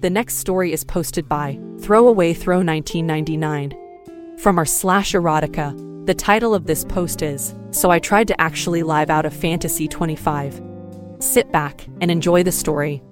The next story is posted by Throwaway Throw 1999. From our slash erotica, the title of this post is So I Tried to Actually Live Out a Fantasy 25. Sit back and enjoy the story.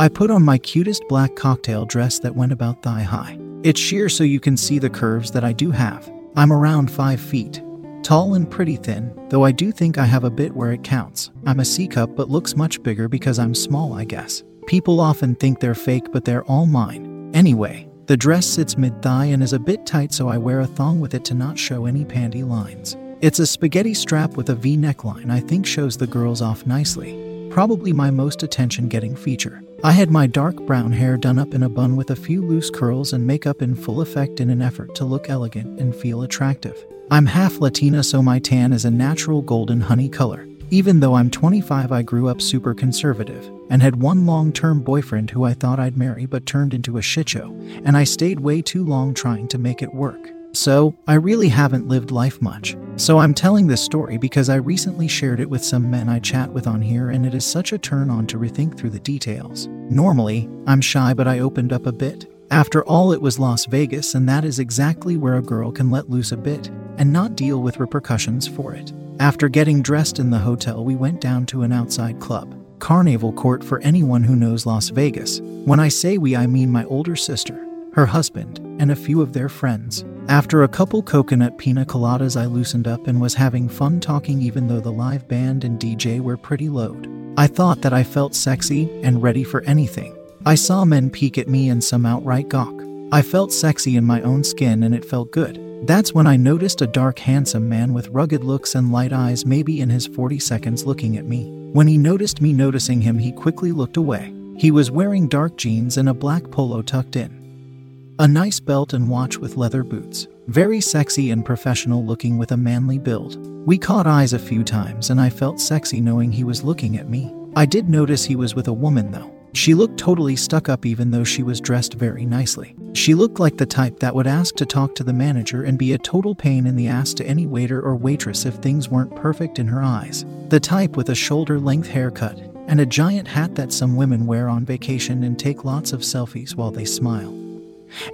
I put on my cutest black cocktail dress that went about thigh high. It's sheer so you can see the curves that I do have. I'm around 5 feet. Tall and pretty thin, though I do think I have a bit where it counts. I'm a C cup but looks much bigger because I'm small, I guess. People often think they're fake, but they're all mine. Anyway, the dress sits mid thigh and is a bit tight, so I wear a thong with it to not show any panty lines. It's a spaghetti strap with a V neckline, I think shows the girls off nicely. Probably my most attention getting feature. I had my dark brown hair done up in a bun with a few loose curls and makeup in full effect in an effort to look elegant and feel attractive. I'm half Latina, so my tan is a natural golden honey color. Even though I'm 25, I grew up super conservative and had one long term boyfriend who I thought I'd marry but turned into a shit show, and I stayed way too long trying to make it work. So, I really haven't lived life much. So, I'm telling this story because I recently shared it with some men I chat with on here, and it is such a turn on to rethink through the details. Normally, I'm shy, but I opened up a bit. After all, it was Las Vegas, and that is exactly where a girl can let loose a bit and not deal with repercussions for it. After getting dressed in the hotel, we went down to an outside club, Carnival Court for anyone who knows Las Vegas. When I say we, I mean my older sister, her husband, and a few of their friends. After a couple coconut pina coladas, I loosened up and was having fun talking, even though the live band and DJ were pretty loud. I thought that I felt sexy and ready for anything. I saw men peek at me and some outright gawk. I felt sexy in my own skin and it felt good. That's when I noticed a dark, handsome man with rugged looks and light eyes, maybe in his 40 seconds, looking at me. When he noticed me noticing him, he quickly looked away. He was wearing dark jeans and a black polo tucked in, a nice belt and watch with leather boots. Very sexy and professional looking with a manly build. We caught eyes a few times and I felt sexy knowing he was looking at me. I did notice he was with a woman though. She looked totally stuck up even though she was dressed very nicely. She looked like the type that would ask to talk to the manager and be a total pain in the ass to any waiter or waitress if things weren't perfect in her eyes. The type with a shoulder length haircut and a giant hat that some women wear on vacation and take lots of selfies while they smile.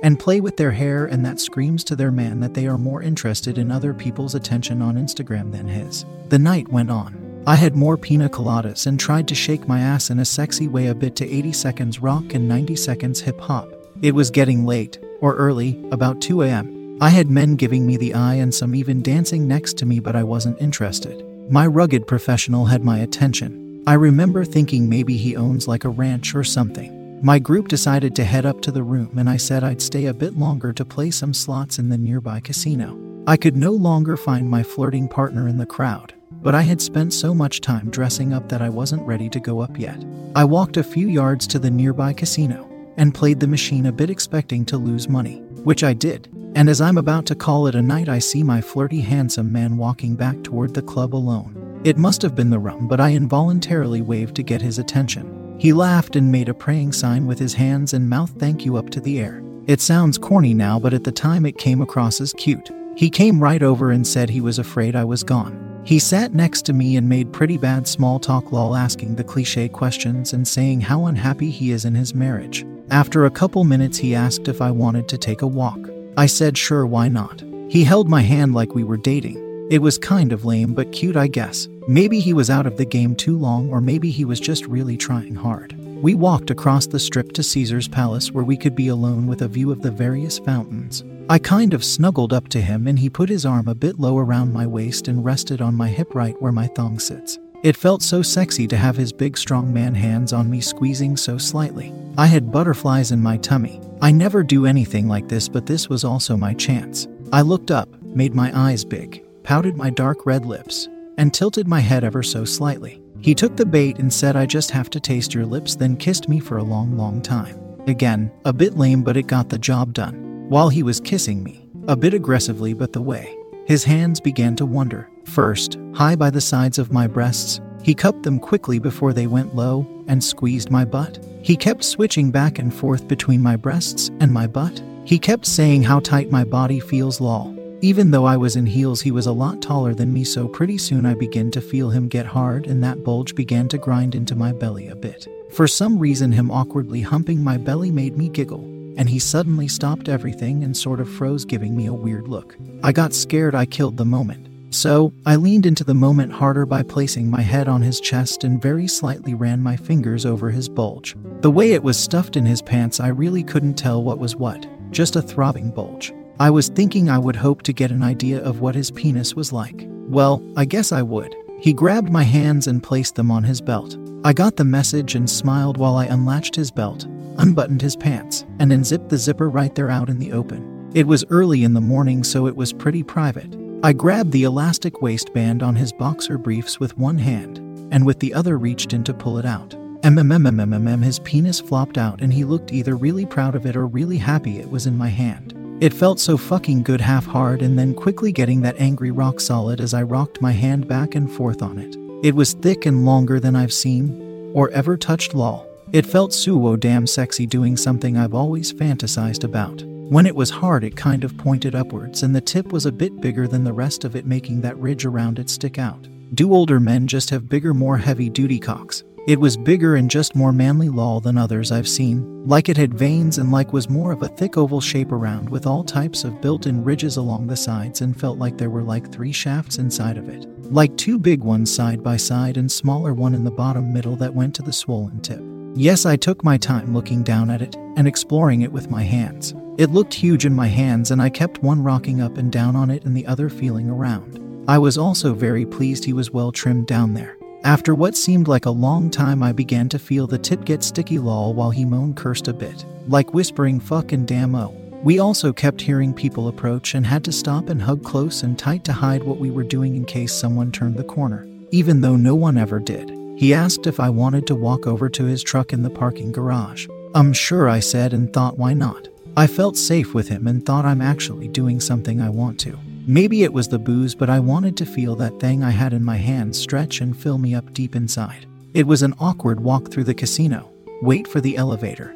And play with their hair, and that screams to their man that they are more interested in other people's attention on Instagram than his. The night went on. I had more pina coladas and tried to shake my ass in a sexy way a bit to 80 seconds rock and 90 seconds hip hop. It was getting late, or early, about 2 a.m. I had men giving me the eye and some even dancing next to me, but I wasn't interested. My rugged professional had my attention. I remember thinking maybe he owns like a ranch or something. My group decided to head up to the room, and I said I'd stay a bit longer to play some slots in the nearby casino. I could no longer find my flirting partner in the crowd but I had spent so much time dressing up that I wasn't ready to go up yet. I walked a few yards to the nearby casino and played the machine a bit expecting to lose money, which I did. And as I'm about to call it a night, I see my flirty, handsome man walking back toward the club alone. It must have been the rum, but I involuntarily waved to get his attention. He laughed and made a praying sign with his hands and mouth thank you up to the air. It sounds corny now, but at the time it came across as cute. He came right over and said he was afraid I was gone. He sat next to me and made pretty bad small talk while asking the cliche questions and saying how unhappy he is in his marriage. After a couple minutes, he asked if I wanted to take a walk. I said sure, why not? He held my hand like we were dating. It was kind of lame but cute, I guess. Maybe he was out of the game too long, or maybe he was just really trying hard. We walked across the strip to Caesar's palace where we could be alone with a view of the various fountains. I kind of snuggled up to him and he put his arm a bit low around my waist and rested on my hip right where my thong sits. It felt so sexy to have his big strong man hands on me squeezing so slightly. I had butterflies in my tummy. I never do anything like this, but this was also my chance. I looked up, made my eyes big, pouted my dark red lips, and tilted my head ever so slightly. He took the bait and said, I just have to taste your lips, then kissed me for a long, long time. Again, a bit lame, but it got the job done. While he was kissing me, a bit aggressively, but the way his hands began to wander. First, high by the sides of my breasts, he cupped them quickly before they went low and squeezed my butt. He kept switching back and forth between my breasts and my butt. He kept saying how tight my body feels, lol. Even though I was in heels, he was a lot taller than me, so pretty soon I began to feel him get hard, and that bulge began to grind into my belly a bit. For some reason, him awkwardly humping my belly made me giggle, and he suddenly stopped everything and sort of froze, giving me a weird look. I got scared I killed the moment. So, I leaned into the moment harder by placing my head on his chest and very slightly ran my fingers over his bulge. The way it was stuffed in his pants, I really couldn't tell what was what, just a throbbing bulge. I was thinking I would hope to get an idea of what his penis was like. Well, I guess I would. He grabbed my hands and placed them on his belt. I got the message and smiled while I unlatched his belt, unbuttoned his pants, and unzipped the zipper right there out in the open. It was early in the morning, so it was pretty private. I grabbed the elastic waistband on his boxer briefs with one hand, and with the other reached in to pull it out. MMMMMMM, his penis flopped out, and he looked either really proud of it or really happy it was in my hand. It felt so fucking good half hard, and then quickly getting that angry rock solid as I rocked my hand back and forth on it. It was thick and longer than I've seen or ever touched lol. It felt suo damn sexy doing something I've always fantasized about. When it was hard, it kind of pointed upwards, and the tip was a bit bigger than the rest of it, making that ridge around it stick out. Do older men just have bigger, more heavy duty cocks? It was bigger and just more manly lol than others I've seen, like it had veins and like was more of a thick oval shape around with all types of built in ridges along the sides and felt like there were like three shafts inside of it. Like two big ones side by side and smaller one in the bottom middle that went to the swollen tip. Yes, I took my time looking down at it and exploring it with my hands. It looked huge in my hands, and I kept one rocking up and down on it and the other feeling around. I was also very pleased he was well trimmed down there. After what seemed like a long time, I began to feel the tip get sticky lol while he moaned cursed a bit, like whispering fuck and damn oh. We also kept hearing people approach and had to stop and hug close and tight to hide what we were doing in case someone turned the corner, even though no one ever did. He asked if I wanted to walk over to his truck in the parking garage. I'm sure I said and thought why not. I felt safe with him and thought I'm actually doing something I want to. Maybe it was the booze, but I wanted to feel that thing I had in my hand stretch and fill me up deep inside. It was an awkward walk through the casino, wait for the elevator,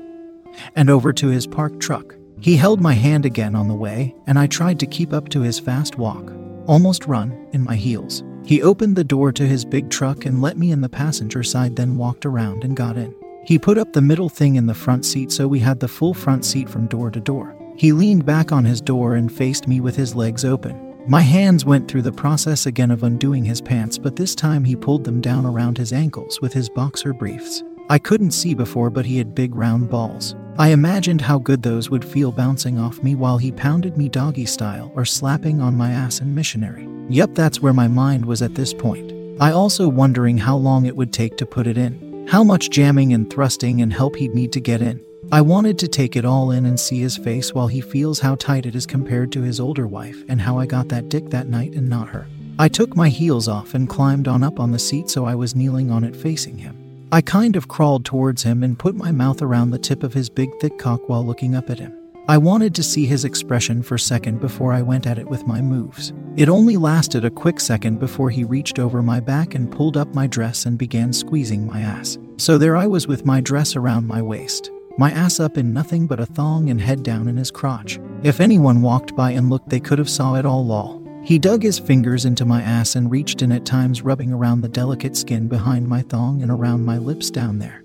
and over to his parked truck. He held my hand again on the way, and I tried to keep up to his fast walk, almost run, in my heels. He opened the door to his big truck and let me in the passenger side, then walked around and got in. He put up the middle thing in the front seat so we had the full front seat from door to door. He leaned back on his door and faced me with his legs open. My hands went through the process again of undoing his pants, but this time he pulled them down around his ankles with his boxer briefs. I couldn't see before, but he had big round balls. I imagined how good those would feel bouncing off me while he pounded me doggy style or slapping on my ass in missionary. Yep, that's where my mind was at this point. I also wondering how long it would take to put it in. How much jamming and thrusting and help he'd need to get in. I wanted to take it all in and see his face while he feels how tight it is compared to his older wife and how I got that dick that night and not her. I took my heels off and climbed on up on the seat so I was kneeling on it facing him. I kind of crawled towards him and put my mouth around the tip of his big thick cock while looking up at him. I wanted to see his expression for a second before I went at it with my moves. It only lasted a quick second before he reached over my back and pulled up my dress and began squeezing my ass. So there I was with my dress around my waist, my ass up in nothing but a thong and head down in his crotch. If anyone walked by and looked, they could have saw it all lol. He dug his fingers into my ass and reached in at times, rubbing around the delicate skin behind my thong and around my lips down there.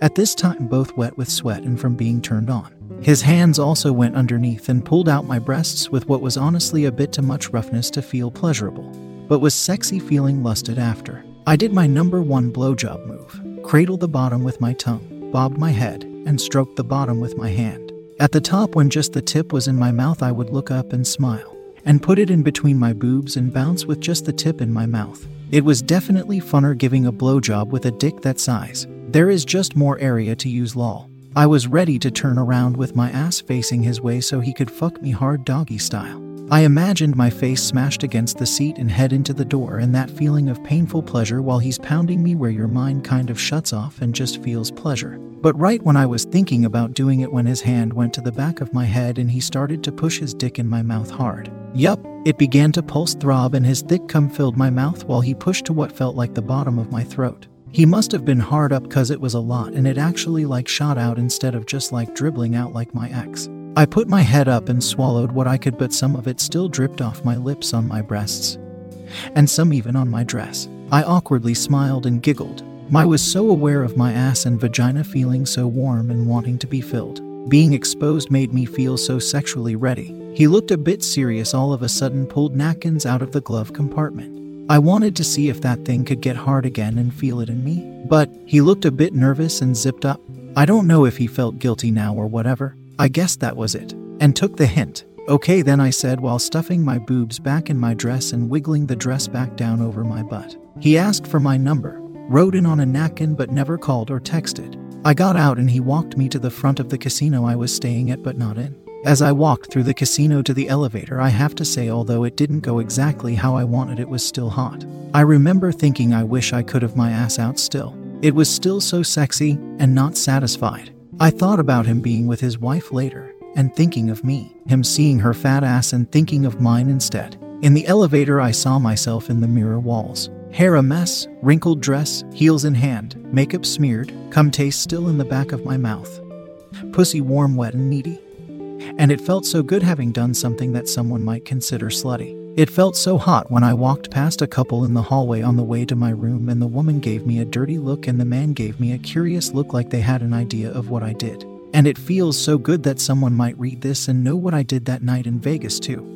At this time, both wet with sweat and from being turned on. His hands also went underneath and pulled out my breasts with what was honestly a bit too much roughness to feel pleasurable, but was sexy feeling lusted after. I did my number one blowjob move cradle the bottom with my tongue. bobbed my head, and stroked the bottom with my hand. At the top, when just the tip was in my mouth, I would look up and smile, and put it in between my boobs and bounce with just the tip in my mouth. It was definitely funner giving a blowjob with a dick that size. There is just more area to use lol. I was ready to turn around with my ass facing his way so he could fuck me hard doggy style. I imagined my face smashed against the seat and head into the door, and that feeling of painful pleasure while he's pounding me where your mind kind of shuts off and just feels pleasure. But right when I was thinking about doing it, when his hand went to the back of my head and he started to push his dick in my mouth hard. Yup, it began to pulse throb, and his thick cum filled my mouth while he pushed to what felt like the bottom of my throat. He must have been hard up cuz it was a lot and it actually like shot out instead of just like dribbling out like my ex. I put my head up and swallowed what I could, but some of it still dripped off my lips on my breasts, and some even on my dress. I awkwardly smiled and giggled. I was so aware of my ass and vagina feeling so warm and wanting to be filled. Being exposed made me feel so sexually ready. He looked a bit serious all of a sudden, pulled napkins out of the glove compartment. I wanted to see if that thing could get hard again and feel it in me, but he looked a bit nervous and zipped up. I don't know if he felt guilty now or whatever. I guessed that was it, and took the hint. Okay, then I said while stuffing my boobs back in my dress and wiggling the dress back down over my butt. He asked for my number, wrote in on a napkin but never called or texted. I got out and he walked me to the front of the casino I was staying at but not in. As I walked through the casino to the elevator, I have to say, although it didn't go exactly how I wanted, it was still hot. I remember thinking I wish I could have my ass out still. It was still so sexy and not satisfied. I thought about him being with his wife later and thinking of me, him seeing her fat ass and thinking of mine instead. In the elevator, I saw myself in the mirror walls. Hair a mess, wrinkled dress, heels in hand, makeup smeared, cum taste still in the back of my mouth. Pussy warm, wet, and needy. And it felt so good having done something that someone might consider slutty. It felt so hot when I walked past a couple in the hallway on the way to my room, and the woman gave me a dirty look, and the man gave me a curious look like they had an idea of what I did. And it feels so good that someone might read this and know what I did that night in Vegas, too.